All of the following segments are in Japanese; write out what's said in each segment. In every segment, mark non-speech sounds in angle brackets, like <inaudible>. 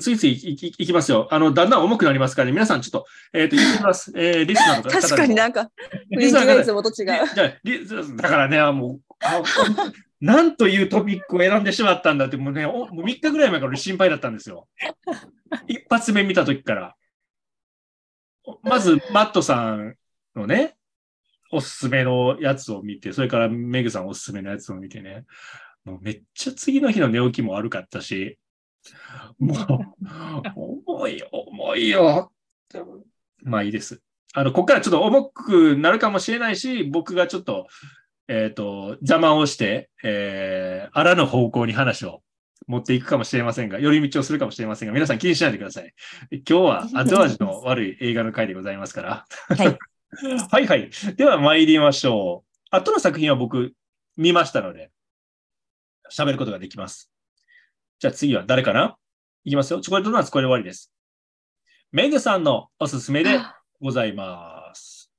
次々いきいきますよ。あの、だんだん重くなりますからね、皆さんちょっと、えっ、と、言ってきます。えー、リスナーの方 <laughs> 確かになんか、リスナーがいつもと違う。じゃだからね、もう、あなんというトピックを選んでしまったんだって、もうね、おもう3日ぐらい前から俺心配だったんですよ。一発目見たときから。まず、マットさんのね、おすすめのやつを見て、それからメグさんおすすめのやつを見てね、もうめっちゃ次の日の寝起きも悪かったし、<laughs> もう、重いよ、重いよ。まあいいです。あの、ここからちょっと重くなるかもしれないし、僕がちょっと、えっ、と、邪魔をして、えー、あらぬ方向に話を持っていくかもしれませんが、寄り道をするかもしれませんが、皆さん気にしないでください。今日は後味の悪い映画の回でございますから。はい。<laughs> はいはい。では参りましょう。後の作品は僕見ましたので、喋ることができます。じゃあ次は誰かな？いきますよ。チョコレートドーナツこれで終わりです。メグさんのおすすめでございます。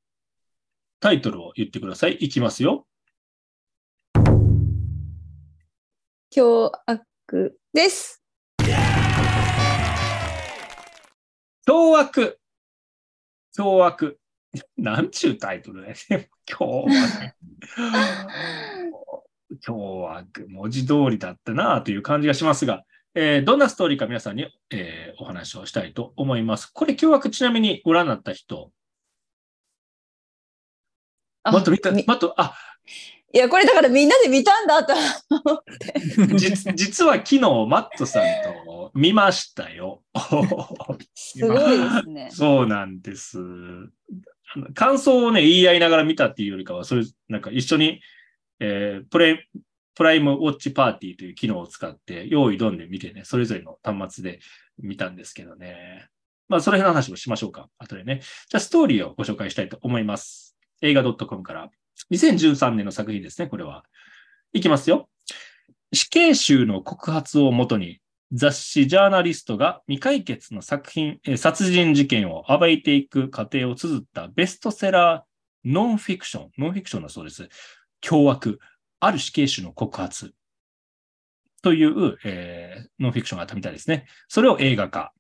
タイトルを言ってください。いきますよ。凶悪です。凶悪。凶悪。<laughs> なんちゅうタイトルだよね。凶悪。<laughs> 凶悪。文字通りだったなという感じがしますが、えーどんなストーリーか皆さんに、えーお話をしたいと思います。これ、凶悪ちなみにご覧になった人。あもっと見た、みもっと、あ、いや、これだからみんなで見たんだと思って。実 <laughs> 実は昨日、マットさんと見ましたよ。<laughs> すごいですね。そうなんです。感想をね、言い合いながら見たっていうよりかは、そういう、なんか一緒に、えープレ、プライムウォッチパーティーという機能を使って、用意どんで見てね、それぞれの端末で見たんですけどね。まあ、その辺の話もしましょうか。後でね。じゃあ、ストーリーをご紹介したいと思います。映画 .com から。2013年の作品ですね、これは。いきますよ。死刑囚の告発をもとに、雑誌ジャーナリストが未解決の作品、殺人事件を暴いていく過程を綴ったベストセラーノンフィクション、ノンフィクションだそうです。凶悪、ある死刑囚の告発という、えーノンフィクションがあったみたいですね。それを映画化。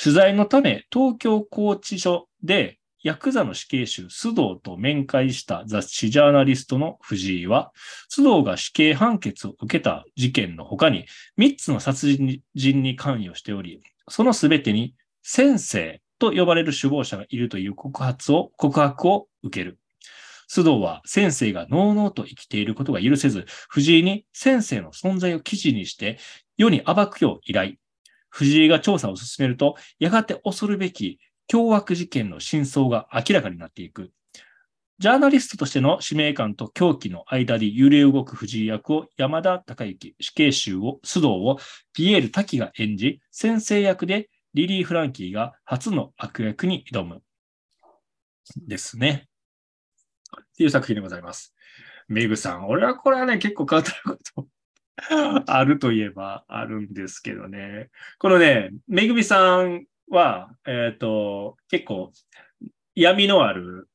取材のため東京拘置所でヤクザの死刑囚須藤と面会した雑誌ジャーナリストの藤井は、須藤が死刑判決を受けた事件の他に3つの殺人に関与しており、そのすべてに先生と呼ばれる首謀者がいるという告発を、告白を受ける。須藤は先生が濃々と生きていることが許せず、藤井に先生の存在を記事にして世に暴くよう依頼。藤井が調査を進めると、やがて恐るべき凶悪事件の真相が明らかになっていく。ジャーナリストとしての使命感と狂気の間に揺れ動く藤井役を山田孝之、死刑囚を、須藤をピエール滝が演じ、先生役でリリー・フランキーが初の悪役に挑む。ですね。っていう作品でございます。メグさん、俺はこれはね、結構語ること <laughs> あるといえばあるんですけどね。このね、めぐみさんは、えっ、と、結構闇のある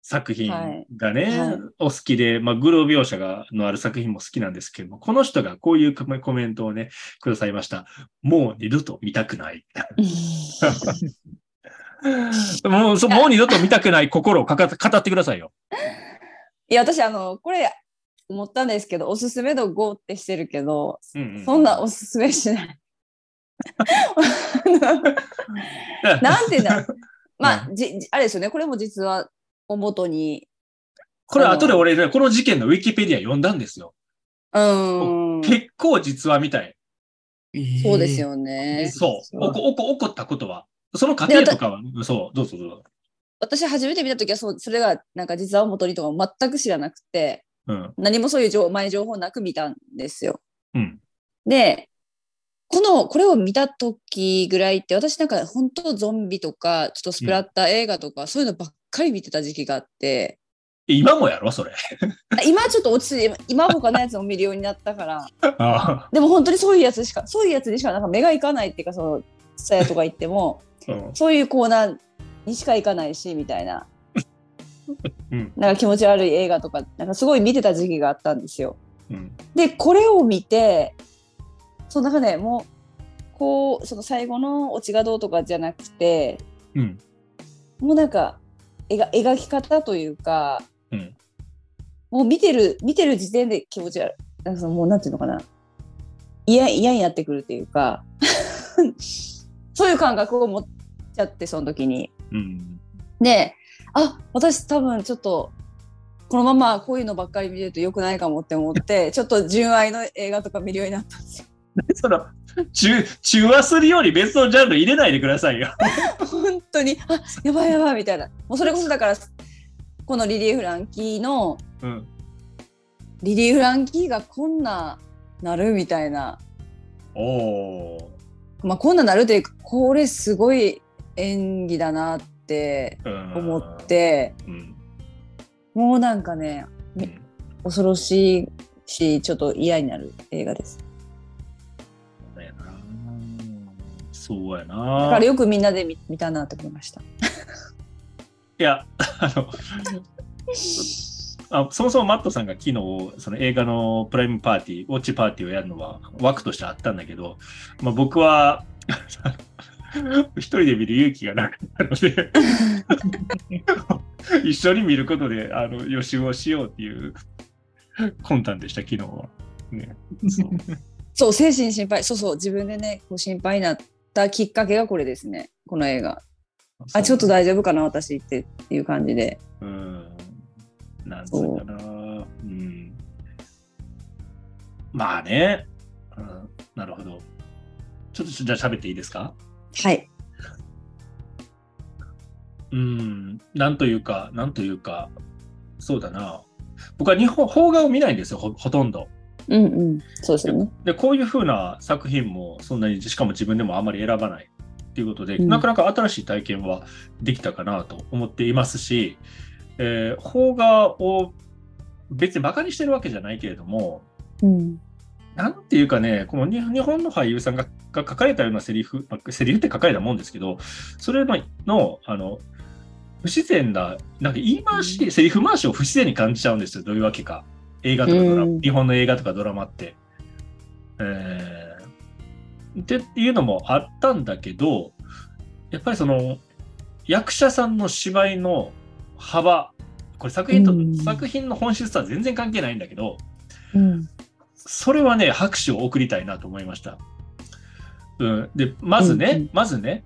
作品がね、はいはいお好きで、まあ、グロ描写がのある作品も好きなんですけども、この人がこういうコメントをね、くださいました。もう二度と見たくない。<laughs> もうそもう二度と見たくない心をかか語ってくださいよ。いや、私、あの、これ、思ったんですけど、おすすめ度5ってしてるけど、うんうんそんなおすすめしない。<laughs> なんていうんだ。まあ、じじあれですよね、これも実は、をもとに、これ後で俺ね、この事件のウィキペディア読んだんですよ。うーん、結構実話みたい。そうです。よね。そう。おこ、おこ、起こったことは。その過程とかは、そう、どうぞどうぞ。私初めて見たときはそう、それがなんか実話をもとにとか全く知らなくて、うん。何もそういう情前情報なく見たんですよ。うん。で、この、これを見た時ぐらいって、私なんか本当ゾンビとか、ちょっとスプラッター映画とか、そういうのばっかり見てた時期があって、今もやろ？それ。あ今ちょっと落ち着いて、今他のやつも見るようになったから、<laughs> あでも本当にそういうやつしか、そういうやつにしかなんか目がいかないっていうか、その、さやとか行っても、あ。うん。そういうコーナーにしか行かないし、みたいな。うん。なんか気持ち悪い映画とか、なんかすごい見てた時期があったんですよ。うん。で、これを見て、そうなんかね、もう、こうその最後のオチがどうとかじゃなくてうん。もうなんか描描き方というかうん。もう見てる見てる時点で気持ち悪いなんかそのもうなんていうのかな嫌嫌になってくるっていうか <laughs> そういう感覚を持っちゃってその時に。うん。であ私多分ちょっとこのままこういうのばっかり見ると良くないかもって思って <laughs> ちょっと純愛の映画とか見るようになったんですよ。その、中、中和するように別のジャンル入れないでくださいよ。<laughs> 本当にあやばいやばいみたいなもうそれこそだからこのリリー・フランキーのうん。リリー・フランキーがこんななるみたいな、おおまあ、こんななるというかこれすごい演技だなってー。思っ。てうん。もうなんかねうん恐ろしいしちょっと嫌になる映画です。そうやな。だかなら。よくみんなで見見たなと思いました。いや、あの、<laughs> あそもそもマットさんが昨日、その映画のプライムパーティー、ウォッチパーティーをやるのは枠としてあったんだけど、まあ、僕は、<laughs> 一人で見る勇気がなかったので、<laughs> 一緒に見ることで、あの、予習をしようっていう魂胆でした、昨日は。ね、そう <laughs> 精神心配そうそう自分でねこう心配になったきっかけがこれですねこの映画。あちょっと大丈夫かな私ってっていう感じで。うん。なんつうかな。うん。まあね。うん、なるほど。ちょっとじゃあ喋っていいですか？はい。うん。なんというか、なんというか、そうだな。僕は日本、邦画を見ないんですよ、ほほとんど。うんうんそうですよね。で、こういう風な作品もそんなに、しかも自分でもあまり選ばないっていうことで、うんなかなか新しい体験はできたかなと思っていますし、えー邦画を別にバカにしてるわけじゃないけれども、うんなんていうかね、この日日本の俳優さんがが書かれたようなセリフ、まあセリフって書かれたもんですけど、それの、のあの、不自然な、なんか言い回し、セリフ回しを不自然に感じちゃうんですよ、どういうわけか。映画とかドラマ、うん日本の映画とかドラマって。えー、っていうのもあったんだけど、やっぱりその、役者さんの芝居の幅、これ作品と、うん。作品の本質とは全然関係ないんだけど、うん。それはね、拍手を送りたいなと思いました。うん、で、まずね、うんうん。まずね、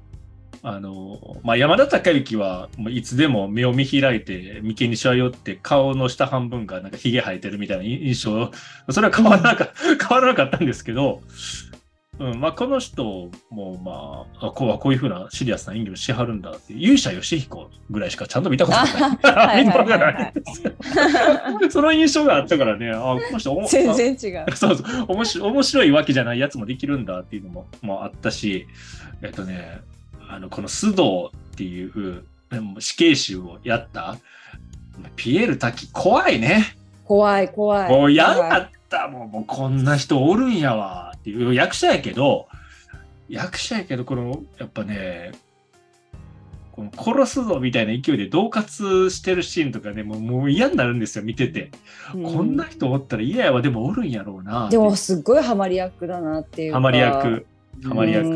あの、まあ、山田孝之は、もういつでも目を見開いて、眉間にしわ寄って、顔の下半分がなんか髭生えてるみたいな印象、それは変わらなか,、変わらなかったんですけど、うん、まあ、この人も、まあ、あこうこういうふうなシリアスな演技をしはるんだって勇者ヨシヒコぐらいしかちゃんと見たことあない。<laughs> はい <laughs> 見たことない。その印象があったからね、あ、この人お、全然違う。そうそう面白い面白いわけじゃないやつもできるんだっていうのももあったし、えっとね、あのこの須藤っていうでも死刑囚をやったピエール滝怖いね。怖い怖い。もう嫌だったもうもうこんな人おるんやわっていう役者やけど役者やけどこのやっぱねこの殺すぞみたいな勢いで恫喝してるシーンとかねもうもう嫌になるんですよ見てて、うん。こんな人おったら嫌やわ。でもおるんやろうなでもすっごいハマり役だなっていうか。ハマり役。ハマり役。う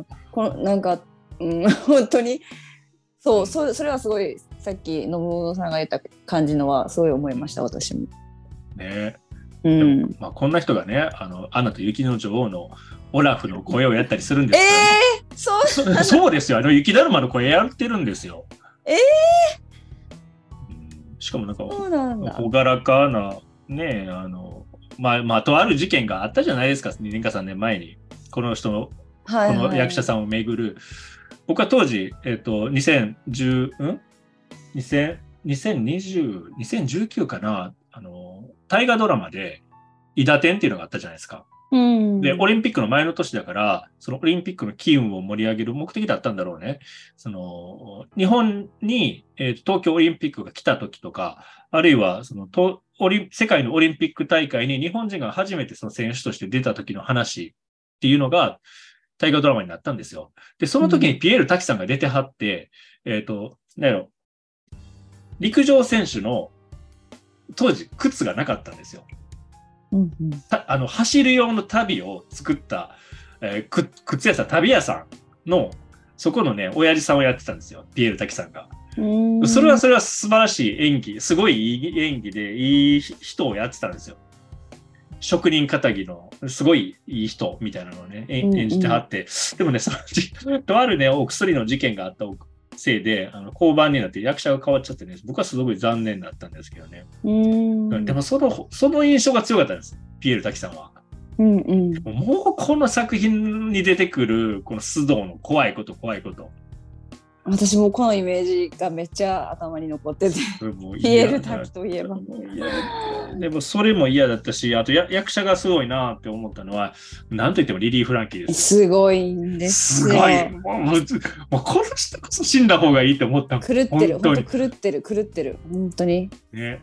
ん。このなんか、うん、<laughs> 本当に。そうそそれはすごいさっき信夫さんが言った感じのはすごい思いました私も。ね。でうん。も、まあ、こんな人がね「あのアナと雪の女王」のオラフの声をやったりするんですえよ、ー、そう。そ <laughs> そうですよ。あの雪だるまの声やってるんですよ。えー。うん。しかもなんか。朗らかな。ねあのまあまあとある事件があったじゃないですか。2年か3年前に。この人のはいはい。この役者さんをめぐる、僕は当時、えっと2010ん？2000 2020 2019かな大河ドラマで「伊達天」っていうのがあったじゃないですか。うん、で、オリンピックの前の年だから、そのオリンピックの機運を盛り上げる目的だったんだろうね。その、日本に、えー東京オリンピックが来た時とか、あるいは、その、とオリン世界のオリンピック大会に日本人が初めてその選手として出た時の話っていうのが、大河ドラマになったんですよ。で、その時にピエール滝さんが出てはって、えっ、と、なんやろ、陸上選手の、当時、靴がなかったんですよ。うんうんたあの走る用の旅を作ったえーく靴屋さん、旅屋さんの、そこのね、親父さんをやってたんですよ、ピエール滝さんが。うんそれはそれは素晴らしい演技、すごいいい演技で、いい人をやってたんですよ。職人かたぎの、すごいいい人みたいなのをね、演じてはって、でもね、そのじとあるね、お薬の事件があったせいで、あの交番になって役者が変わっちゃってね、僕はすごい残念だったんですけどね。うんでもその、その印象が強かったんです、ピエール滝さんは。うんうんもうこの作品に出てくる、この須藤の怖いこと、怖いこと。私もこのイメージがめっちゃ頭に残ってて。もうピエール嫌だ滝といえば。<laughs> でもそれも嫌だったし、あとや役者がすごいなって思ったのは、なんといってもリリー・フランキーです。すごいんですよ。すごい。もうもうずもうこの人こそ死んだ方がいいって思った狂ってる。本当狂ってる。狂ってる。本当に。ね。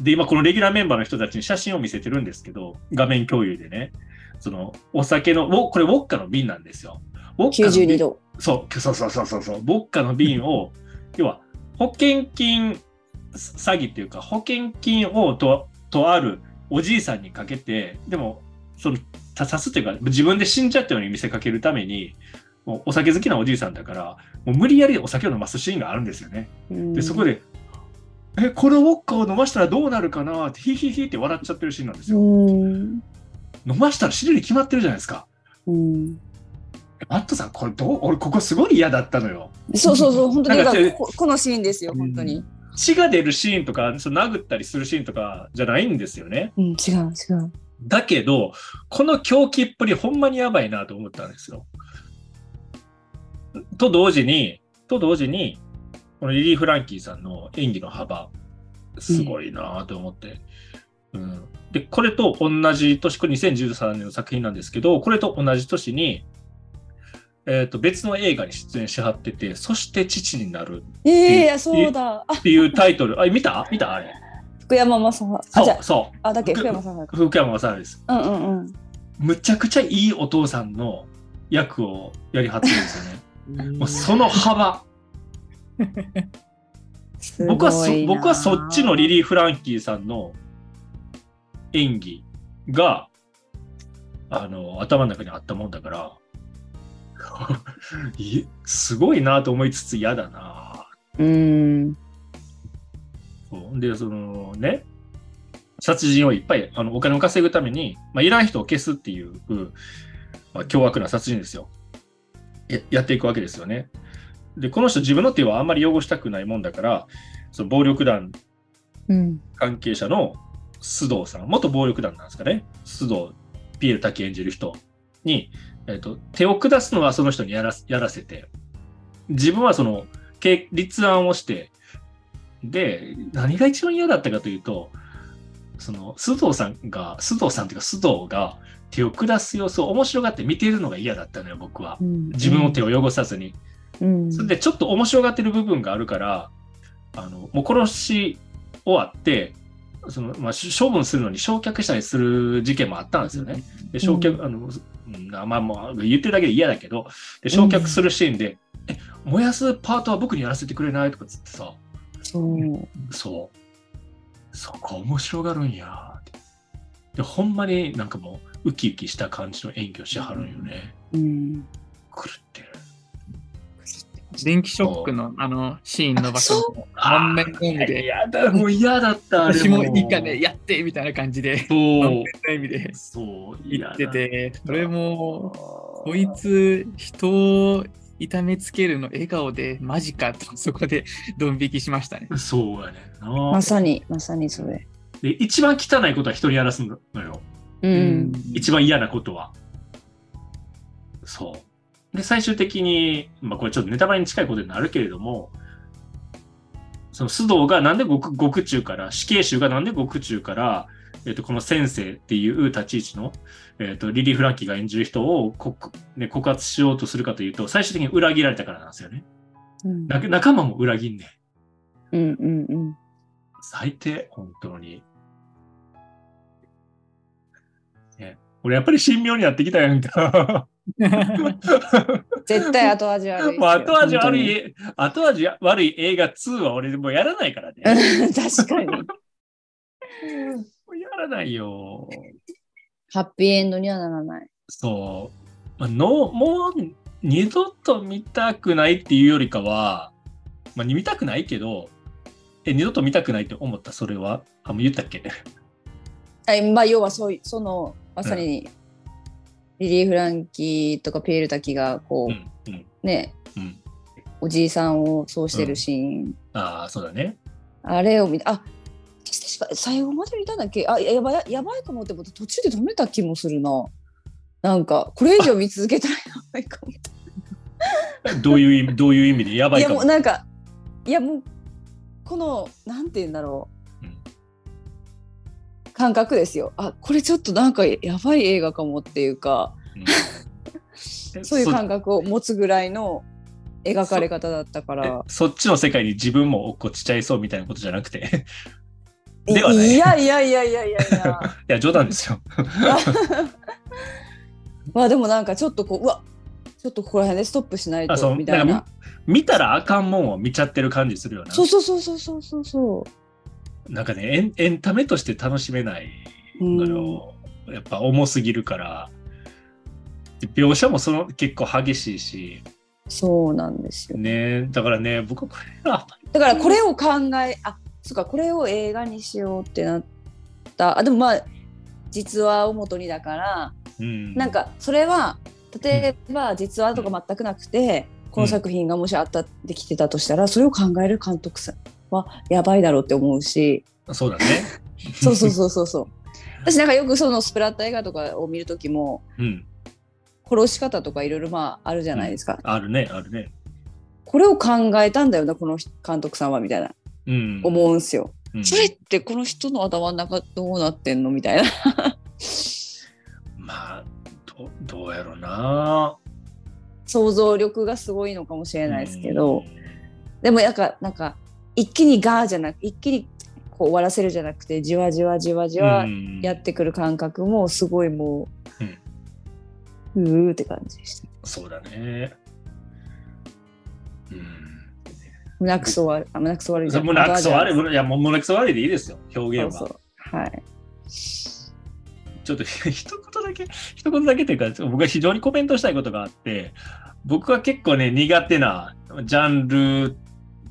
で、今このレギュラーメンバーの人たちに写真を見せてるんですけど、画面共有でね、そのお酒の、これウォッカの瓶なんですよ。ウォッカの瓶。92度そう、そうそうそうそうそう、ウォッカの瓶を、要は保険金詐欺っていうか、保険金をととあるおじいさんにかけて、でも、その、他殺すっていうか、自分で死んじゃったように見せかけるために、もうお酒好きなおじいさんだから、もう無理やりお酒を飲ますシーンがあるんですよね。で、そこで、え、このウォッカを飲ましたらどうなるかな？って、ヒヒヒって笑っちゃってるシーンなんですうよ。ん飲ましたら死ぬに決まってるじゃないですか。うんマットさん、これどう俺、ここすごい嫌だったのよ。そうそうそう本当にここのシーンですよ本当に血が出るシーンとか、その殴ったりするシーンとかじゃないんですよね。うん違う違うだけど、この狂気っぷりほんまにやばいなと思ったんですよ。と同時に、と同時に、このリリー・フランキーさんの演技の幅、すごいなと思って。うん、で、これと同じ年、これ2013年の作品なんですけど、これと同じ年に、えー、と別の映画に出演しはってて、そして父になるええそうだあっていうタイトル、あ、見た？見た？あれ。福山雅治あそじゃう、そう。ああだっけ？福山雅治か福山雅治です。うんうんうんむちゃくちゃいいお父さんの役をやりはってるんですよね。<laughs> もうその幅。す僕はそごいな僕はそっちのリリー・フランキーさんの演技があの頭の中にあったもんだからい <laughs> すごいなと思いつつ嫌だな。うん。そう。でそのね。殺人をいっぱいあのお金を稼ぐために、まあ、いらん人を消すっていう、まあ、凶悪な殺人ですよ。ややっていくわけですよね。でこの人自分の手はあんまり汚したくないもんだからその暴力団うん。関係者の須藤さん、元暴力団なんですかね、須藤、ピエール滝演じる人に、えっと手を下すのはその人にやらやらせて、自分はそのけ立案をして、で、何が一番嫌だったかというと、その須藤さんが、須藤さんというか須藤が手を下す様子を面白がって見ているのが嫌だったのよ、僕は。自分の手を汚さずに。うんそれでちょっと面白がってる部分があるから、あのもう殺し終わって、そのまあ、し処分するのに焼却したりする事件もあったんですよね。で焼却、あのうんまあまあ、言ってるだけで嫌だけど、で焼却するシーンで、え、燃やすパートは僕にやらせてくれないとかつってさ、そう。そう、そこ面白がるんや。って。で、ほんまになんかもう、ウキウキした感じの演技をしはるんよね。うん。狂ってる。電気ショックのあのシーンの場所。も満面の意味で、嫌だ、もう嫌だった、あれ私も。いいかね、やってみたいな感じで、そう。満面の意味で。言ってて、それも、ここいつ、人を痛めつけるの笑顔で、マジかと、そこでドン引きしましたね。そうやねんな。ま。さにまさにそれ。で、一番汚いことは人にやらすのよ。うん。一番嫌なことは。そう。で、最終的に、まあこれちょっとネタバレに近いことになるけれども、その須藤がなんで獄獄中から、死刑囚がなんで獄中から、えっとこの先生っていう立ち位置の、えっとリリー・フランキーが演じる人を告,、ね、告発しようとするかというと、最終的に裏切られたからなんですよね。うんな仲間も裏切んねん。うんうんうん最低、本当に。俺やっぱり神妙になってきたやんか。<laughs> 絶対後味悪いもう後味悪本い、後味悪い映画2は俺もうやらないからね。<laughs> 確かにもうやらないよ。ハッピーエンドにはならないそう、まあの、もう二度と見たくないっていうよりかは、まあ、見たくないけど、え、二度と見たくないって思った、それは？あ、もう言ったっけ？はいまあ、要はそういうそのまさに、リリー・フランキーとかペール滝がこう、ねうん。おじいさんをそうしてるシーン、ああ、そうだね。あれを見たあ私確か最後まで見たんだっけ？あやばいやばいかもって思って途中で止めた気もするな。なんかこれ以上見続けたらやばいかも <laughs> どういう意味、どういう意味でやばいやいかも。もうなんかいやもうこのなんて言うんだろう、うん感覚ですよ。あこれちょっとなんかやばい映画かもっていうか。うん。<laughs> そういう感覚を持つぐらいの描かれ方だったかえら。そっちの世界に自分も落っこちちゃいそうみたいなことじゃなくて。ではない。いやいやいやいやいや。い <laughs> やいや、冗談ですよ。<laughs> まあでもなんかちょっとこううわちょっとここら辺でストップしないとみたいな。見たらあかんもんを見ちゃってる感じするよな。そうそうそうそうそうそう。そなんかねエン、エンタメとして楽しめないのよ。やっぱ重すぎるから。で描写もその結構激しいし、うそうなんですよ。ね、だからね、僕はこれは、だからこれを考えあそうかこれを映画にしようってなった。あでもまあ実話を元にだから。うん、なんかそれは例えば実話とか全くなくて、この作品がもしあったできてたとしたらそれを考える監督さんはやばいだろうって思うしそうだね。<laughs> そうそうそうそうそう私なんかよくそのスプラッタ映画とかを見る時もうん。殺し方とかいろいろまああるじゃないですか、あるね、あるね。これを考えたんだよなこの監督さんはみたいなうん。思うんすよ、うんそれってこの人の頭の中どうなってんのみたいなまあど、どうやろうな。想像力がすごいのかもしれないですけど、でもなんかなんか一気にガーじゃなく一気にこう終わらせるじゃなくてじわじわじわじわうんやってくる感覚もすごいもう、うーって感じでした。そうだね。うん。胸くそ悪い。あ <laughs> 胸くそ悪い。胸くそ悪い。い。いや、もう胸くそ悪いでいいですよ、表現は。そうそう。はい。ちょっと <laughs> 一言だけ、一言だけというか、僕は非常にコメントしたいことがあって、僕は結構ね、苦手なジャンル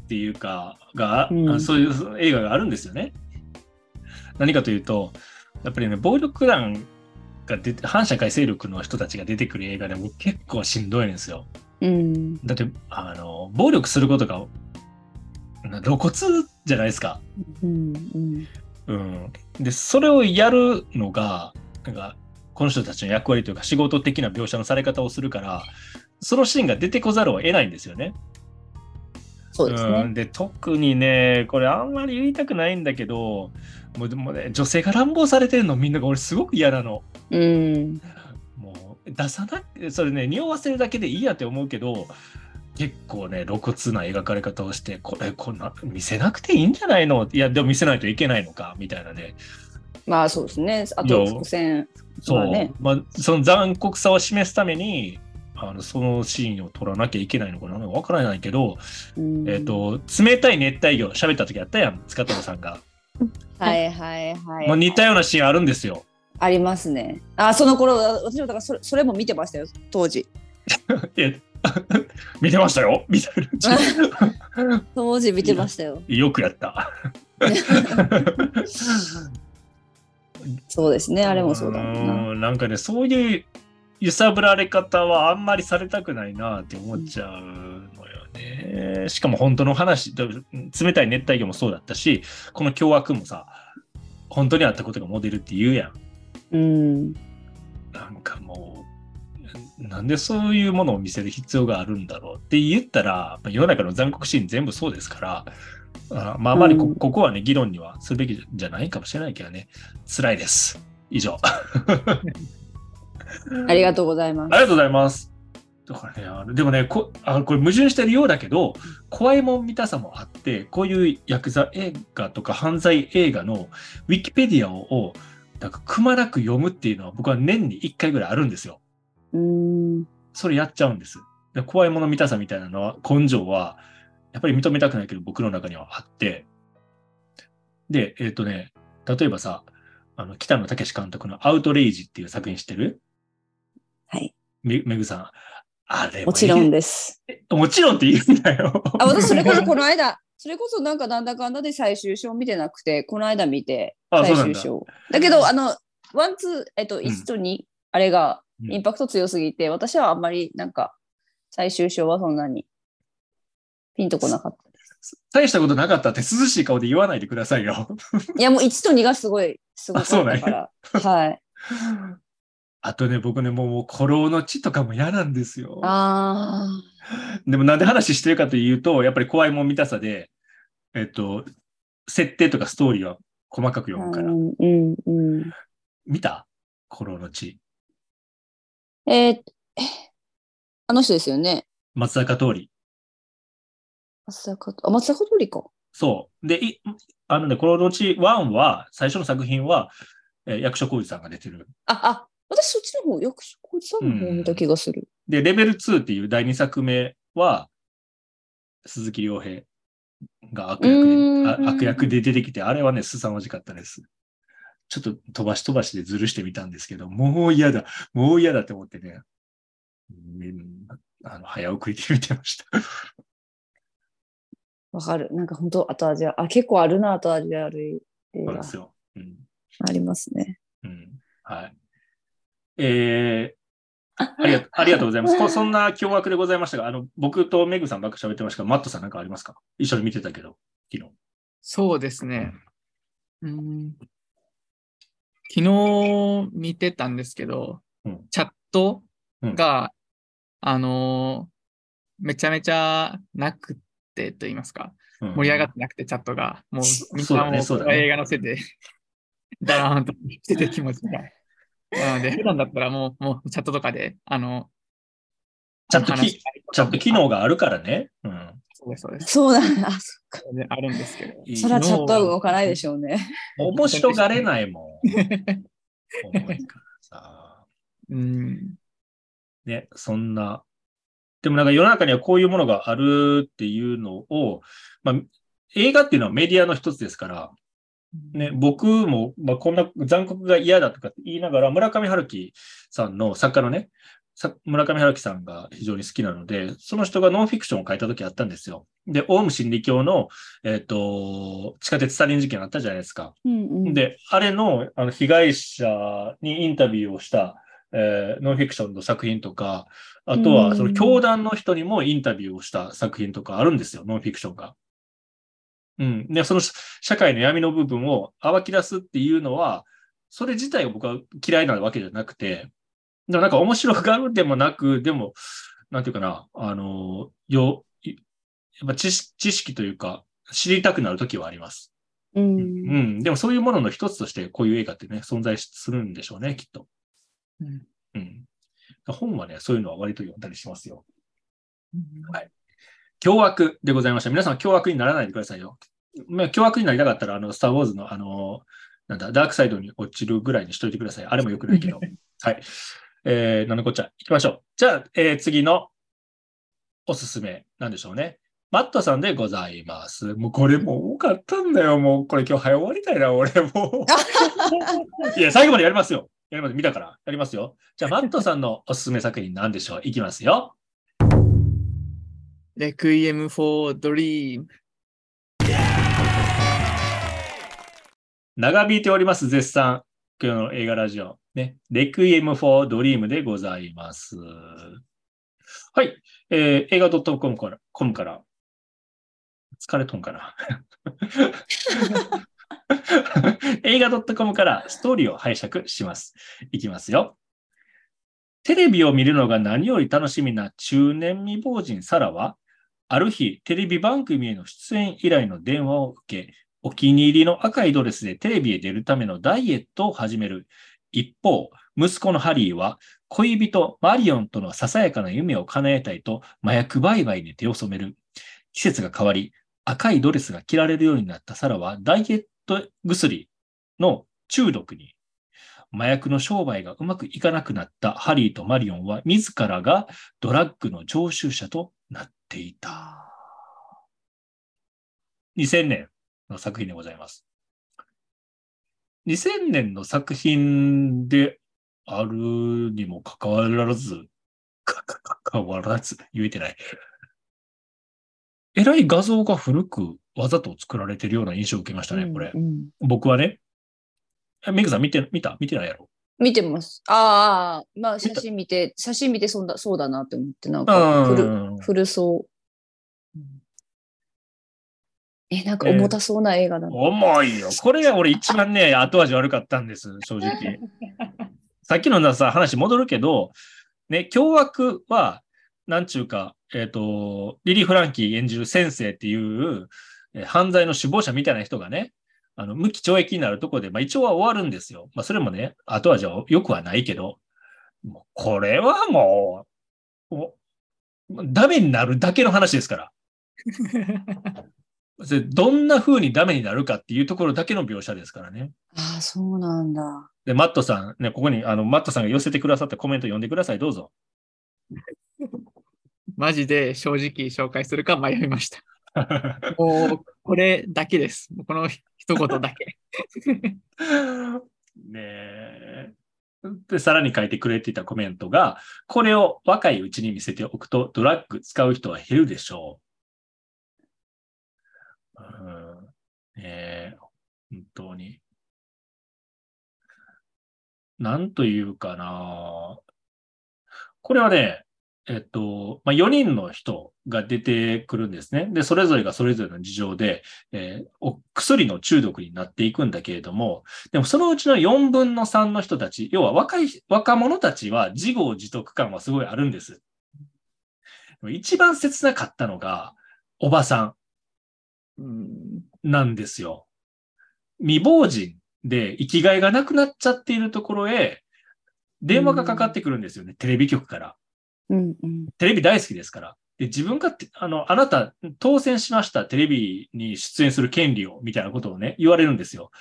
っていうか、が、うんあそういう映画があるんですよね。何かというと、やっぱりね、暴力団が出て、反社会勢力の人たちが出てくる映画でも結構しんどいんですよ。うん。だって、あの、暴力することが、な露骨じゃないですか。うん。うん。うん。で、それをやるのが、なんか、この人たちの役割というか仕事的な描写のされ方をするから、そのシーンが出てこざるを得ないんですよね。そうですね。ん、で特にね、これあんまり言いたくないんだけど、もうでもね、女性が乱暴されてるのみんなが俺すごく嫌なの。うん。もう出さなくそれね、匂わせるだけでいいやって思うけど、結構ね、露骨な描かれ方をして、これ、こんな、見せなくていいんじゃないの？いや、でも見せないといけないのか、みたいなね。まあそうですね。あと伏線。そう、まあ、その残酷さを示すために、あのそのシーンを撮らなきゃいけないのかな？わからないけど、うんえっ、。と、冷たい熱帯魚、喋った時あったやん、塚田さんが。はいはいはい。もう似たようなシーンあるんですよ。ありますね。あ、その頃、私もだからそれそれも見てましたよ、当時。<laughs> え <laughs> 見てましたよみたいな。<laughs> 当時見てましたよ。よくやった。そうですね、あれもそうだな。んなんかね、そういう揺さぶられ方はあんまりされたくないなって思っちゃうのよね。しかも本当の話、冷たい熱帯魚もそうだったし、この凶悪もさ、本当にあったことがモデルって言うやん。うん。なんかもう、なんでそういうものを見せる必要があるんだろうって言ったら、まあ世の中の残酷シーン全部そうですから、あまあ、あまりこうんここはね、議論にはするべきじゃないかもしれないけどね、辛いです。以上。<laughs> ありがとうございます。ありがとうございます。だからね、あのでもねこあ、これ矛盾してるようだけど、怖いもん見たさもあって、こういうヤクザ映画とか犯罪映画のウィキペディアを、なんかくまなく読むっていうのは僕は年に1回ぐらいあるんですよ。うん。それやっちゃうんです。で怖いもの見たさみたいなのは、根性は、やっぱり認めたくないけど僕の中にはあって。で、えっ、とね、例えばさ、あの、北野武監督のアウトレイジっていう作品知ってる？はい。め、めぐさん。あれもちろんで。です。もちろんって言うんだよ。あ、私それこそこの間、それこそなんかなんだかんだで最終章見てなくて、この間見て、最終章。だけど、あの、 one、two、えっと、ん1と2、あれがうんインパクト強すぎて、私はあんまりなんか、最終章はそんなにピンとこなかったです。大したことなかったって涼しい顔で言わないでくださいよ。いや、もう1と2がすごい、すごかそうなんやったから。はい。あとね、僕ね、もう、もう孤狼の血とかも嫌なんですよ。あでもなんで話してるかというと、やっぱり怖いもん見たさで、えっと、設定とかストーリーは細かくあ。読むから。うん、うん、うん。見た？古老の地。えーえあの人ですよね？松坂通り。松坂、あ、松坂通りか。そう。で、いあのね、古老の地1は、最初の作品は、えー役所広司さんが出てる。あ、あ、私そっちの方、役所広司さんの方を見た気がする。で、レベル2っていう第2作目は、鈴木亮平が悪役うで悪役で出てきて、あれはね、凄まじかったです。ちょっと飛ばし飛ばしでずるしてみたんですけど、もう嫌だ、もう嫌だって思ってね、うんあの早送りで見てました。<laughs> わかる。なんか本当後味は、あ、結構あるな、後味悪い映画そうですよ。うん。ありますね。うん。はい。えー、ありが <laughs> ありがとうございます。こそんな凶悪でございましたが、あの、僕とメグさんばっか喋ってましたが、マットさんなんかありますか？一緒に見てたけど、昨日。そうですね。うん昨日見てたんですけど、うんチャットが、あのーめちゃめちゃなくてと言いますか、うん盛り上がってなくて、チャットが。もうそみんなも映画のせ <laughs> て、だらーんとしてて気持ちが。なので、普段だったらもう、もうチャットとかで、あの、チャットき話したりとかチャット機能があるからね。うん。そうです、そうです。そうなんだ。あそっか。あるんですけど。それはチャットは動かないでしょうね。面白がれないもん。<laughs> 重いからさ。うん。ね、そんな。でもなんか世の中にはこういうものがあるっていうのを、まあ、映画っていうのはメディアの一つですから、ね、僕も、まあ、こんな残酷が嫌だとかって言いながら、村上春樹さんの作家のね、さ村上春樹さんが非常に好きなので、その人がノンフィクションを書いた時あったんですよ。で、オウム真理教の、えっ、と、地下鉄サリン事件あったじゃないですか。うんうん、で、あれのあの被害者にインタビューをした、えーノンフィクションの作品とか、あとうんはその教団の人にもインタビューをした作品とかあるんですよ、ノンフィクションが。うん。で、その社会の闇の部分を暴き出すっていうのは、それ自体が僕は嫌いなわけじゃなくて、でもなんか面白がるでもなく、でも、なんていうかな、あの、よ、いやっぱ知識知識というか、知りたくなるときはあります。う。うんん。でもそういうものの一つとして、こういう映画ってね、存在するんでしょうね、きっと。うんうん。本はね、そういうのは割と読んだりしますよ。はい凶悪でございました。皆さん凶悪にならないでくださいよ。まあ、凶悪になりたかったら、あの、スター・ウォーズの、あの、なんだ、ダークサイドに落ちるぐらいにしといてください。あれも良くないけど。<laughs> はい。えー、なんのこっちゃ。行きましょう。じゃあ、えー次のおすすめ、なんでしょうね。マットさんでございます。もうこれもう多かったんだよ。もうこれ今日早終わりたいな、俺もう。<laughs> いや、最後までやりますよ。やります。見たから。やりますよ。じゃあ、マットさんのおすすめ作品なんでしょういきますよ。レクイエム・フォー・ドリーム。長引いております、絶賛。今日の映画ラジオ。ね。レクイエム・フォー・ドリームでございます。はい。えー、映画 .com から、.com から。疲れとんかな。<laughs> 映画 .com からストーリーを拝借します。いきますよ。テレビを見るのが何より楽しみな中年未亡人サラは、ある日、テレビ番組への出演依頼の電話を受け、お気に入りの赤いドレスでテレビへ出るためのダイエットを始める。一方、息子のハリーは恋人マリオンとのささやかな夢を叶えたいと麻薬売買に手を染める。季節が変わり、赤いドレスが着られるようになったサラはダイエット薬の中毒に。麻薬の商売がうまくいかなくなったハリーとマリオンは自らがドラッグの常習者となったていた。2000年の作品でございます。2000年の作品であるにもかかわらず、かかわらず、言えてない。えらい画像が古くわざと作られてるような印象を受けましたね、これう。ん僕はね。えメグさん見て、見た？見てないやろ？見てます。ああ、まあ写真見て、写真見てそうだそうだなって思って、なんか古うん古そう。え、なんか重たそうな映画だな。重いよ。これが俺一番ね、<laughs> 後味悪かったんです、正直。さっきのさ、話戻るけど、ね、凶悪は、なんちゅうか、えっ、と、リリー・フランキー演じる先生っていう、えー犯罪の首謀者みたいな人がね、あの、無期懲役になるところで、まあ一応は終わるんですよ。まあそれもね、後味は良くはないけど、もうこれはもう、もうダメになるだけの話ですから。<laughs> どんな風にダメになるかっていうところだけの描写ですからね。ああ、そうなんだ。で、マットさん、ね、ここに、あの、マットさんが寄せてくださったコメント読んでください、どうぞ。<laughs> マジで正直紹介するか迷いました。<laughs> もう、これだけです。この一言だけ。<laughs> ねえ。で、さらに書いてくれていたコメントが、これを若いうちに見せておくと、ドラッグ使う人は減るでしょう。うん、ねえ本当に。なんというかな。これはね、えっと、まあ、4人の人が出てくるんですね。で、それぞれがそれぞれの事情で、えーお薬の中毒になっていくんだけれども、でもそのうちの4分の3の人たち、要は若い、若者たちは自業自得感はすごいあるんです。一番切なかったのが、おばさうんんなんですよ。未亡人で生きがいがなくなっちゃっているところへ、電話がかかってくるんですよね、テレビ局から。うんうん。テレビ大好きですから。で、自分がて、あの、あなた、当選しました、テレビに出演する権利を、みたいなことをね、言われるんですよ。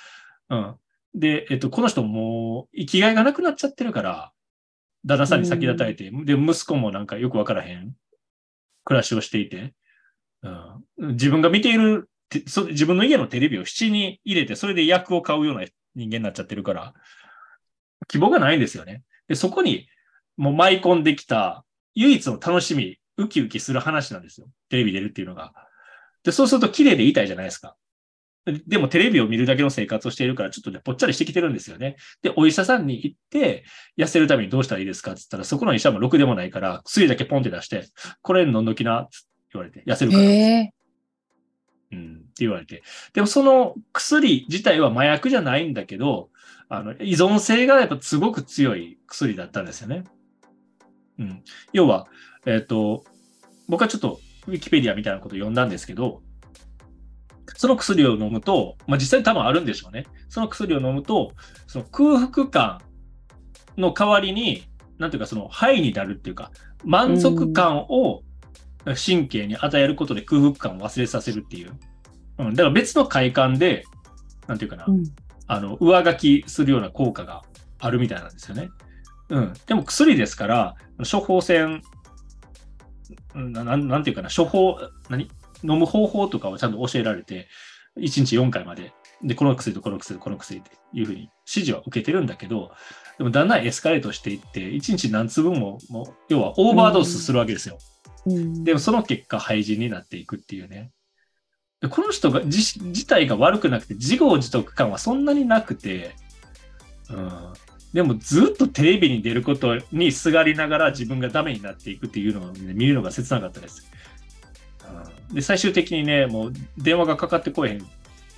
うん。で、えっと、この人もう、生きがいがなくなっちゃってるから、旦那さんに先立たれて、で、息子もなんかよくわからへん暮らしをしていて、うん、自分が見ているてそ、自分の家のテレビを七に入れて、それで役を買うような人間になっちゃってるから、希望がないんですよね。で、そこに、もう舞い込んできた、唯一の楽しみ、ウキウキする話なんですよ。テレビ出るっていうのが。で、そうすると綺麗でいたいじゃないですか。ででもテレビを見るだけの生活をしているから、ちょっとね、ぽっちゃりしてきてるんですよね。で、お医者さんに行って、痩せるためにどうしたらいいですかって言ったら、そこの医者もろくでもないから、薬だけポンって出して、これ飲んどきな、つって言われて、痩せるから。へえ。うん、って言われて。でもその薬自体は麻薬じゃないんだけど、あの依存性がやっぱすごく強い薬だったんですよね。うん。要は、えっ、と、僕はちょっとウィキペディアみたいなことを読んだんですけど、その薬を飲むと、まあ実際に多分あるんでしょうね。その薬を飲むと、その空腹感の代わりに、なんていうかその肺になるっていうか、満足感を神経に与えることで空腹感を忘れさせるっていう。うん、だから別の快感で、なんていうかな、うんあの、上書きするような効果があるみたいなんですよね。うん。でも薬ですから、処方箋、うんななんなんていうかな、処方、何？飲む方法とかをちゃんと教えられて、1日4回まで、で、この薬とこの薬とこの薬っていうふうに指示は受けてるんだけど、でもだんだんエスカレートしていって、1日何粒も、もう、要はオーバードースするわけですよ。うんでもその結果、廃人になっていくっていうね。でこの人が自自体が悪くなくて、自業自得感はそんなになくて、うん、でもずっとテレビに出ることにすがりながら自分がダメになっていくっていうのを、ね、見るのが切なかったです。うん、で、最終的にね、もう電話がかかってこえへん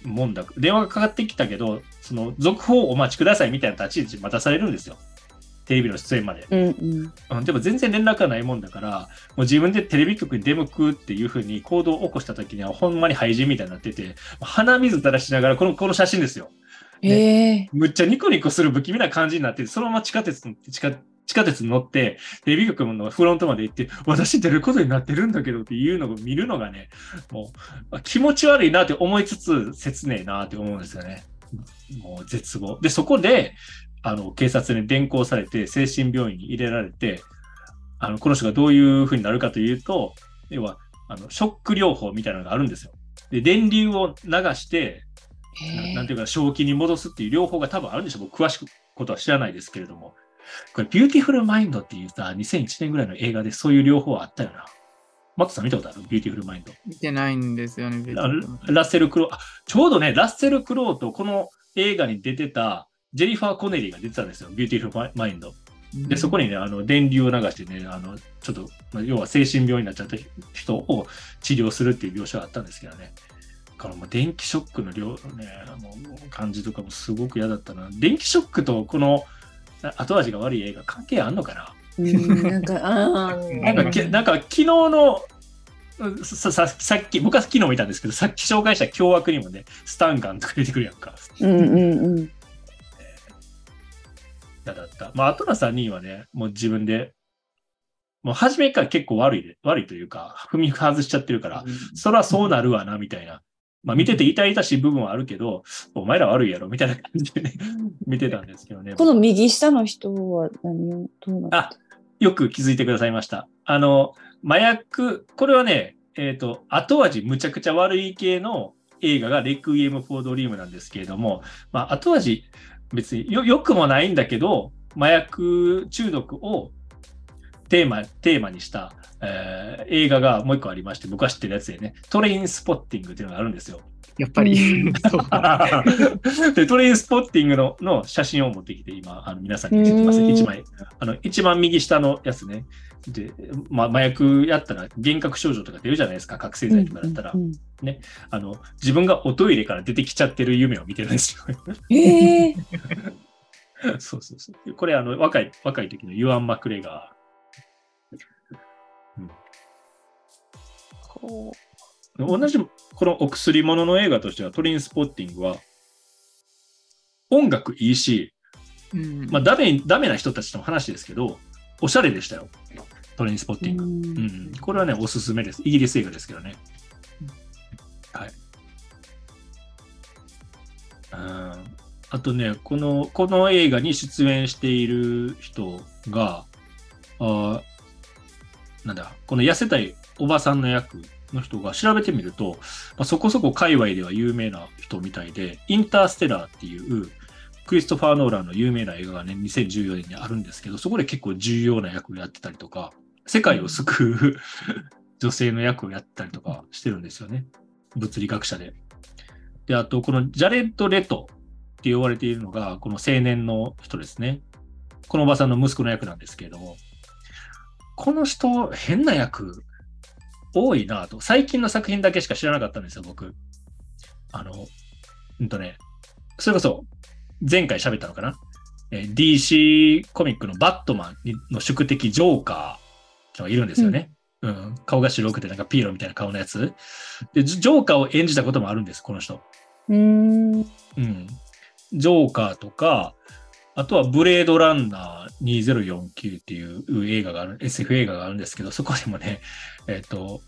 もんだ。電話がかかってきたけど、その続報をお待ちくださいみたいな立ち位置待たされるんですよ。テレビの出演まで。うんうん。うん、でも全然連絡がないもんだから、もう自分でテレビ局に出向くっていうふうに行動を起こした時には、ほんまに廃人みたいになってて、鼻水垂らしながら、この、この写真ですよ。へえ。むっちゃニコニコする不気味な感じになってて、そのまま地下鉄の、地下、地下鉄に乗って、テレビ局のフロントまで行って、私出ることになってるんだけどっていうのを見るのがね、もうあ気持ち悪いなって思いつつ、切ねえなって思うんですよね。もう絶望。で、そこで、あの、警察に連行されて、精神病院に入れられて、あの、この人がどういうふうになるかというと、要は、あの、ショック療法みたいなのがあるんですよ。で、電流を流して、なんていうか、正気に戻すっていう療法が多分あるんでしょう。僕、詳しくことは知らないですけれども。これ、ビューティフルマインドっていうさ、2001年ぐらいの映画でそういう両方あったよな。マットさん見たことある？ビューティフルマインド。見てないんですよね。ラッセル・クロウ、あちょうどね、ラッセル・クロウとこの映画に出てたジェニファー・コネリーが出てたんですよ、ビューティフルマインド。で、そこにね、あの、電流を流してね、あの、ちょっと、まあ、要は精神病になっちゃった人を治療するっていう描写があったんですけどね。このもう電気ショックの量のね、もう感じとかもすごく嫌だったな。電気ショックとこのあ後味が悪い映画関係あんのかな？うんなんか、なんかけ、なんか昨日の、うんさささっき、僕は昨日見たんですけど、さっき紹介した凶悪にもね、スタンガンとか出てくるやんか。うんうんうん。嫌だった。まあ、アトラ3人はね、もう自分で、もう初めから結構悪いで、悪いというか、踏み外しちゃってるから、そらそうなるわな、みたいな。まあ、見てて痛々しい部分はあるけど、お前ら悪いやろ、みたいな感じでね、見てたんですけどね。この右下の人は何をどうなあよく気づいてくださいました。あの、麻薬、これはね、えっ、と、後味むちゃくちゃ悪い系の映画がレクイエム・フォー・ドリームなんですけれども、まあ、後味、別によ、良くもないんだけど、麻薬中毒をテーマ、テーマにした、えー映画がもう一個ありまして、僕は知ってるやつでね、トレインスポッティングっていうのがあるんですよ。やっぱり。<laughs> で、トレインスポッティングのの写真を持ってきて、今、あの皆さんに見せてます。うん一枚。あの、一番右下のやつね。で、まあ、麻薬やったら、幻覚症状とか出るじゃないですか、覚醒剤とかだったら。うんうんあの、自分がおトイレから出てきちゃってる夢を見てるんですよ。<laughs> そうそうそう。これ、あの、若い、若い時のユアン・マクレガこー。同じ、このお薬物の映画としては、トレインスポッティングは、音楽いいし、うんまあ、ダメ、ダメな人たちの話ですけど、おしゃれでしたよ。トレインスポッうティング。うんうん。これはね、おすすめです。イギリス映画ですけどね。はい。うんあとね、この、この映画に出演している人が、あーなんだ、この痩せたいおばさんの役の人が調べてみると、まあ、そこそこ界隈では有名な人みたいで、インターステラーっていう、クリストファー・ノーランの有名な映画がね、2014年にあるんですけど、そこで結構重要な役をやってたりとか、世界を救う女性の役をやったりとかしてるんですよね。物理学者で。で、あと、このジャレット・レトって呼ばれているのが、この青年の人ですね。このおばさんの息子の役なんですけれども、この人、変な役多いなと。最近の作品だけしか知らなかったんですよ、僕。あの、うんとね、それこそ、前回喋ったのかな、えー DC コミックのバットマンの宿敵ジョーカーってのがいるんですよね。うん、顔が白くてなんかピエロみたいな顔のやつ。で、ジジョーカーを演じたこともあるんです、この人。うーん。うん。ジョーカーとか、あとはブレードランナー2049っていう映画がある、SF 映画があるんですけど、そこでもね、えっ、と、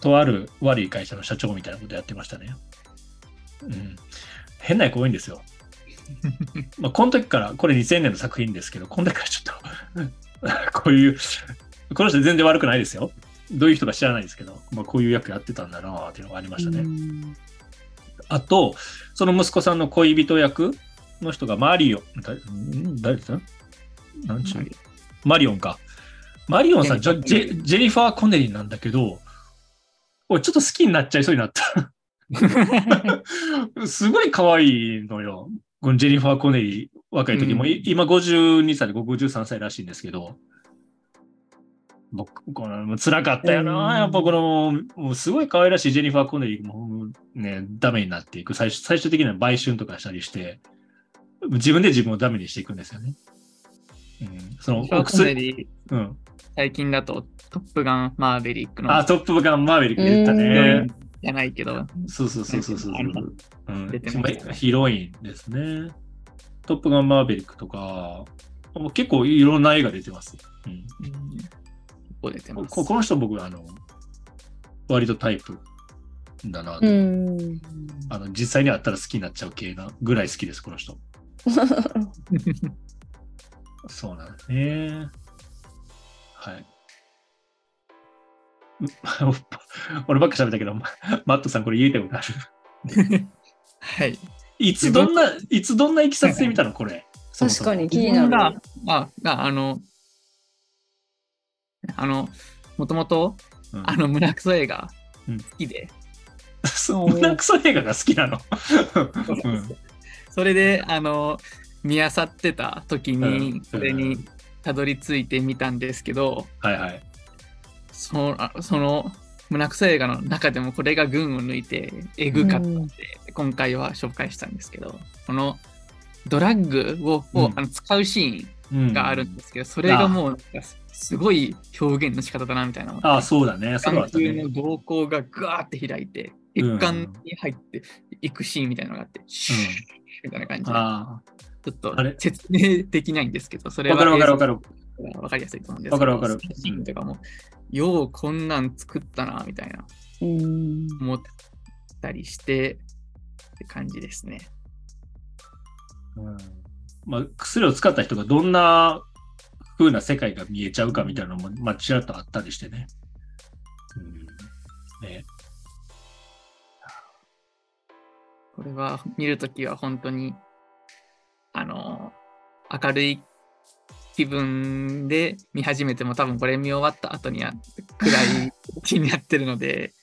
とある悪い会社の社長みたいなことやってましたね。うん。変な役多いんですよ。<laughs> まあ、この時から、これ2000年の作品ですけど、この時からちょっと、<laughs> こういう、この人全然悪くないですよ。どういう人か知らないですけど、まあ、こういう役やってたんだなっていうのがありましたね。うんあと、その息子さんの恋人役の人がマリオ。ン、誰ですかなんちゅう？マリオ。ンか。マリオンさん、ジェジェジェニファー・コネリーなんだけど、俺ちょっと好きになっちゃいそうになった。<laughs> すごい可愛いのよ。このジェニファー・コネリー、若い時も、うん。い今52歳で53歳らしいんですけど、僕、この、辛かったよな、うん。やっぱこの、もうすごい可愛らしいジェニファー・コネリーもね、ダメになっていく。最終最終的には売春とかしたりして、自分で自分をダメにしていくんですよね。うん、その、お薬うん。最近だと、トップガンマーベリックのあ、トップガンマーベリック出たうね。じゃないけど、そうそうそうそうそう。うんヒロインですね。トップガンマーベリックとか、もう結構いろんな映画出てます。うんうん出てます。ここの人僕、あの、割とタイプだなと、うん。あの。実際に会ったら好きになっちゃう系なぐらい好きです、この人。<laughs> そうなんですね。はい。<laughs> う俺ばっか喋ったけど、ママットさんこれ言いたいことある？はい。いつどんな、いつどんな行きさつで見たの？これ。そもそも確かに気になる。が、あ、が、あの、あの、もともと、うんあの、胸クソ映画うん好きで、<laughs> そう胸クソ映画が好きなの。うんそれで、あの、見漁ってた時うんに、それにたどり着いてみたんですけど、はいはい。その、あその、胸クソ映画の中でもこれが群を抜いて、えぐかったので、今回は紹介したんですけど、この、ドラッグを、をうんあの使うシーンうんがあるんですけど、それがもうすごい表現の仕方だなみたいな。ああ、そうだね。そう。眼球の瞳孔がガーって開いて、うん血管に入っていくシーンみたいなのがあって、シューみたいな感じで、あちょっと説明できないんですけど、そあ、れはわかるわかるわかる。わかりやすいと思うんですけど、わかるわかるシーンとかも、ようこんなん作ったなみたいなうん。思ったりしてって感じですね。うんまあ、薬を使った人がどんな風な世界が見えちゃうかみたいなのも、まあ、ちらっとあったりしてね。うん、ねこれは見るときは本当に、あの、明るい気分で見始めても多分これ見終わった後には暗い気になってるので、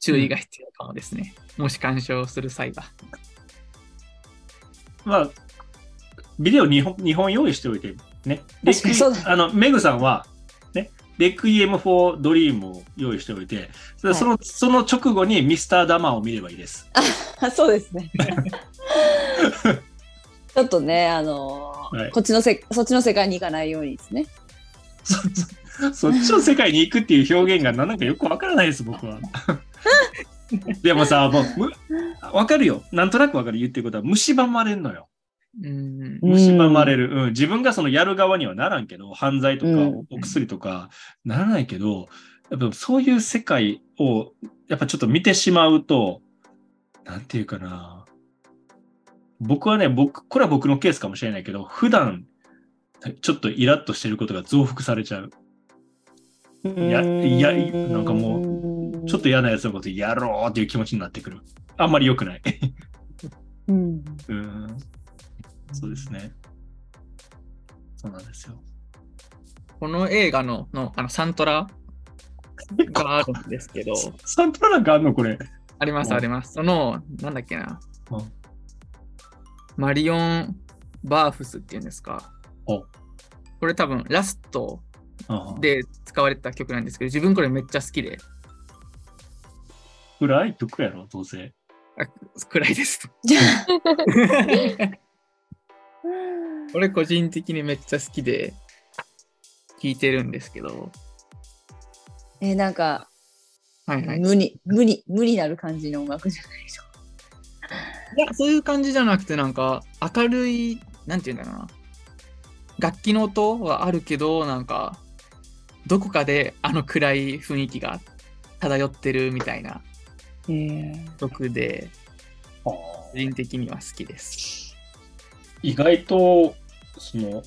注意が必要かもですね。もし鑑賞する際は。まあ、ビデオ2本 ,2 本用意しておいて、ね。レ確かにそうだあの、メグさんは、ね、レクイエム・フォー・ドリームを用意しておいて、それはいそのその直後にミスター・ダマーを見ればいいです。あ <laughs> そうですね。<laughs> ちょっとね、あのーはいこっちのせそっちの世界に行かないようにですね。そ <laughs> そっちの世界に行くっていう表現がなんかよくわからないです、僕は。でもさ、もうむ、わかるよ。なんとなくわかる言ってることは、蝕まれんのよ。うん。うん蝕まれる。うん。自分がそのやる側にはならんけど、犯罪とかうんお薬とかならないけど、やっぱそういう世界を、やっぱちょっと見てしまうと、なんていうかな。僕はね、僕、これは僕のケースかもしれないけど、普段、ちょっとイラッとしてることが増幅されちゃう。いやいやなんかもちょっと嫌なやつのことやろうっていう気持ちになってくる。あんまり良くない。うん。うん。そうですね。そうなんですよ。この映画ののあのサントラがあるんですけど、<laughs> サントラなんかあんのこれ。ありますうんあります。その、なんだっけなうん。マリオン・バーフスっていうんですか。おこれ多分ラストで使われてた曲なんですけど、自分これめっちゃ好きで、暗い曲やろ、どうせ。あ暗いです。<laughs> じゃこれ個人的にめっちゃ好きで聴いてるんですけど、えなんか、はいはい。い無に無に無になる感じの音楽じゃないでしょ。や、そういう感じじゃなくて、なんか明るい、なんていうんだろうな。楽器の音はあるけど、なんか、どこかであの暗い雰囲気が漂ってるみたいなえー曲で、個人的には好きです。意外と、その、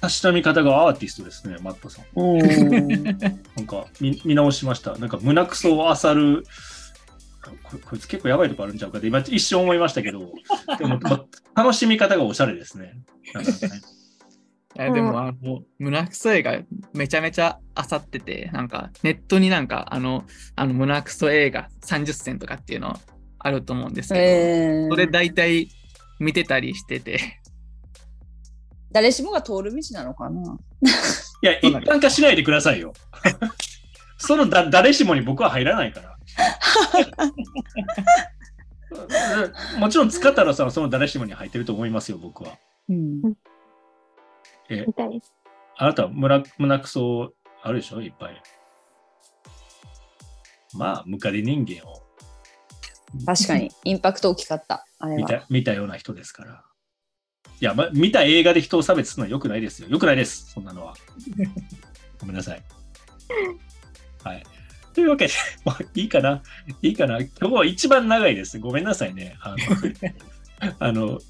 たしなみ方がアーティストですね、マットさん。うんなんか見見直しました。なんか胸くそを漁る。ここいつ結構やばいとこあるんちゃうかって今一瞬思いましたけど、でもま楽しみ方がおしゃれですね。なんかねいやでも、あの、胸くそ映画めちゃめちゃ漁ってて、なんかネットになんかあの、あの胸くそ映画30選とかっていうのあると思うんですけど、えーそれ大体見てたりしてて、誰しもが通る道なのかな？いや、一般化しないでくださいよ。<laughs> そのだ誰しもに僕は入らないから。<laughs> もちろん塚太郎さんはその誰しもに入ってると思いますよ、僕は。うんえ。あなたは胸胸くそあるでしょ？いっぱい。まあ、ムカデ人間を確かに、<laughs> インパクト大きかった。あれは。見た見たような人ですから。いや、ま、見た映画で人を差別するのは良くないですよ。良くないです、そんなのは。<laughs> ごめんなさい。はい。というわけで、<laughs> まあ、いいかな。いいかな。今日は一番長いです。ごめんなさいね。あの、あの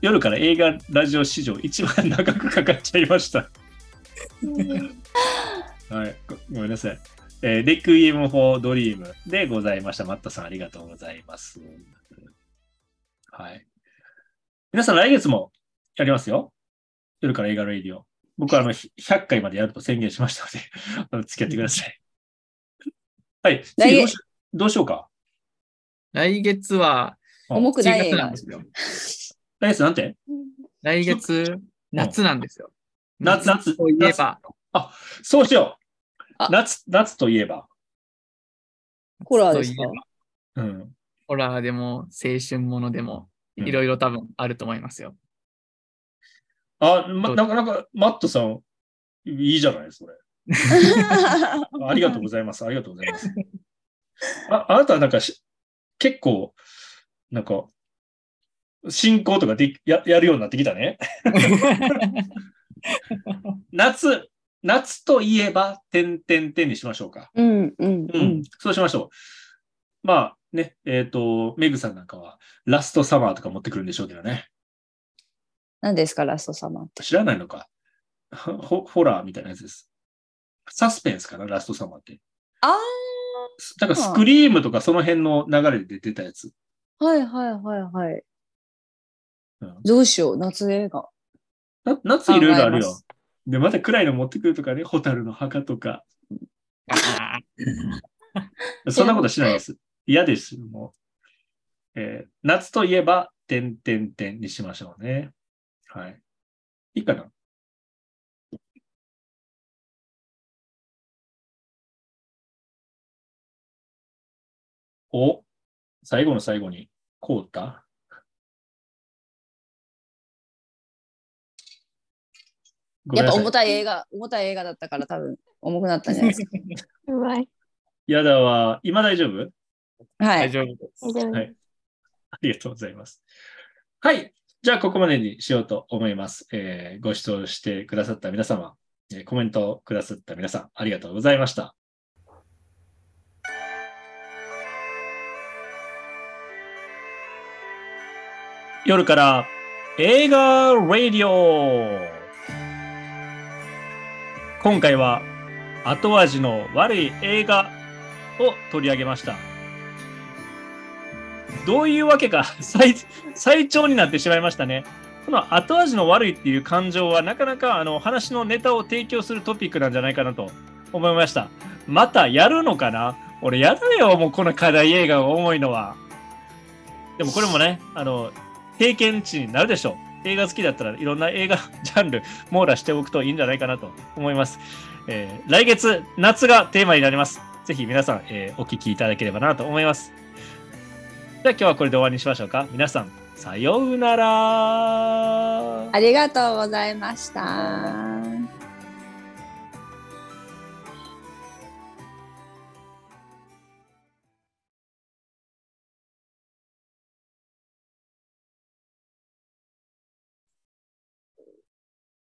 夜から映画、ラジオ史上一番長くかかっちゃいました。はい。ごごめんなさい。えーレクイエム・フォー・ドリームでございました。マットさん、ありがとうございます。はい。皆さん、来月もやりますよ。夜から映画 radio。僕はあの、ひ100回までやると宣言しましたので、<laughs> あの付き合ってください。<laughs> はい。来次どうしどうしようか？来月は、重くない映1月な画んですよ。来月なんて？来月、夏なんですよ。夏夏といえば、そうしようあ。夏、夏といえば。ホラーですか？といえばうん。ホラーでも、青春ものでも、うんいろいろ多分あると思いますよ。あ、ま、なかなか、マットさん、いいじゃないそれ。<laughs> ありがとうございます。ありがとうございます。あ、あなたはなんかし、結構、なんか、進行とかでややるようになってきたね。<laughs> <laughs> 夏、夏といえば、てんてんてんにしましょうか。うんうんううんん。そうしましょう。まあね、えっ、と、メグさんなんかは、ラストサマーとか持ってくるんでしょうけどね。何ですか、ラストサマーって。知らないのか。ホホラーみたいなやつです。サスペンスかな、ラストサマーって。あなんかスクリームとかその辺の流れで出てたやつ。あ、はいはいはいはい。うんどうしよう、夏映画。な夏いろいろあるよ。で、また暗いの持ってくるとかね、ホタルの墓とか。あ <laughs> そんなことしないです。嫌です。もう。えー夏といえば、てんてんてんにしましょうね。はい。いいかな？お、最後の最後に、こうた？やっぱ重たい映画、重たい映画だったから多分重くなったんじゃないですか。<laughs> うまい。やだわ。今大丈夫？はい。大丈夫です。はいありがとうございます。はい。じゃあ、ここまでにしようと思います。えーご視聴してくださった皆様、えーコメントをくださった皆さん、ありがとうございました。夜から映画ラディオ今回は後味の悪い映画を取り上げました。どういうわけか <laughs> 最最長になってしまいましたね。この後味の悪いっていう感情はなかなかあの話のネタを提供するトピックなんじゃないかなと思いました。またやるのかな？俺やだよ、もうこの課題映画が重いのは。でもこれもね、あの、経験値になるでしょう。映画好きだったらいろんな映画ジャンル網羅しておくといいんじゃないかなと思います。えー来月、夏がテーマになります。ぜひ皆さん、えーお聞きいただければなと思います。じゃあ今日はこれで終わりにしましょうか。皆さん、さようなら。ありがとうございました。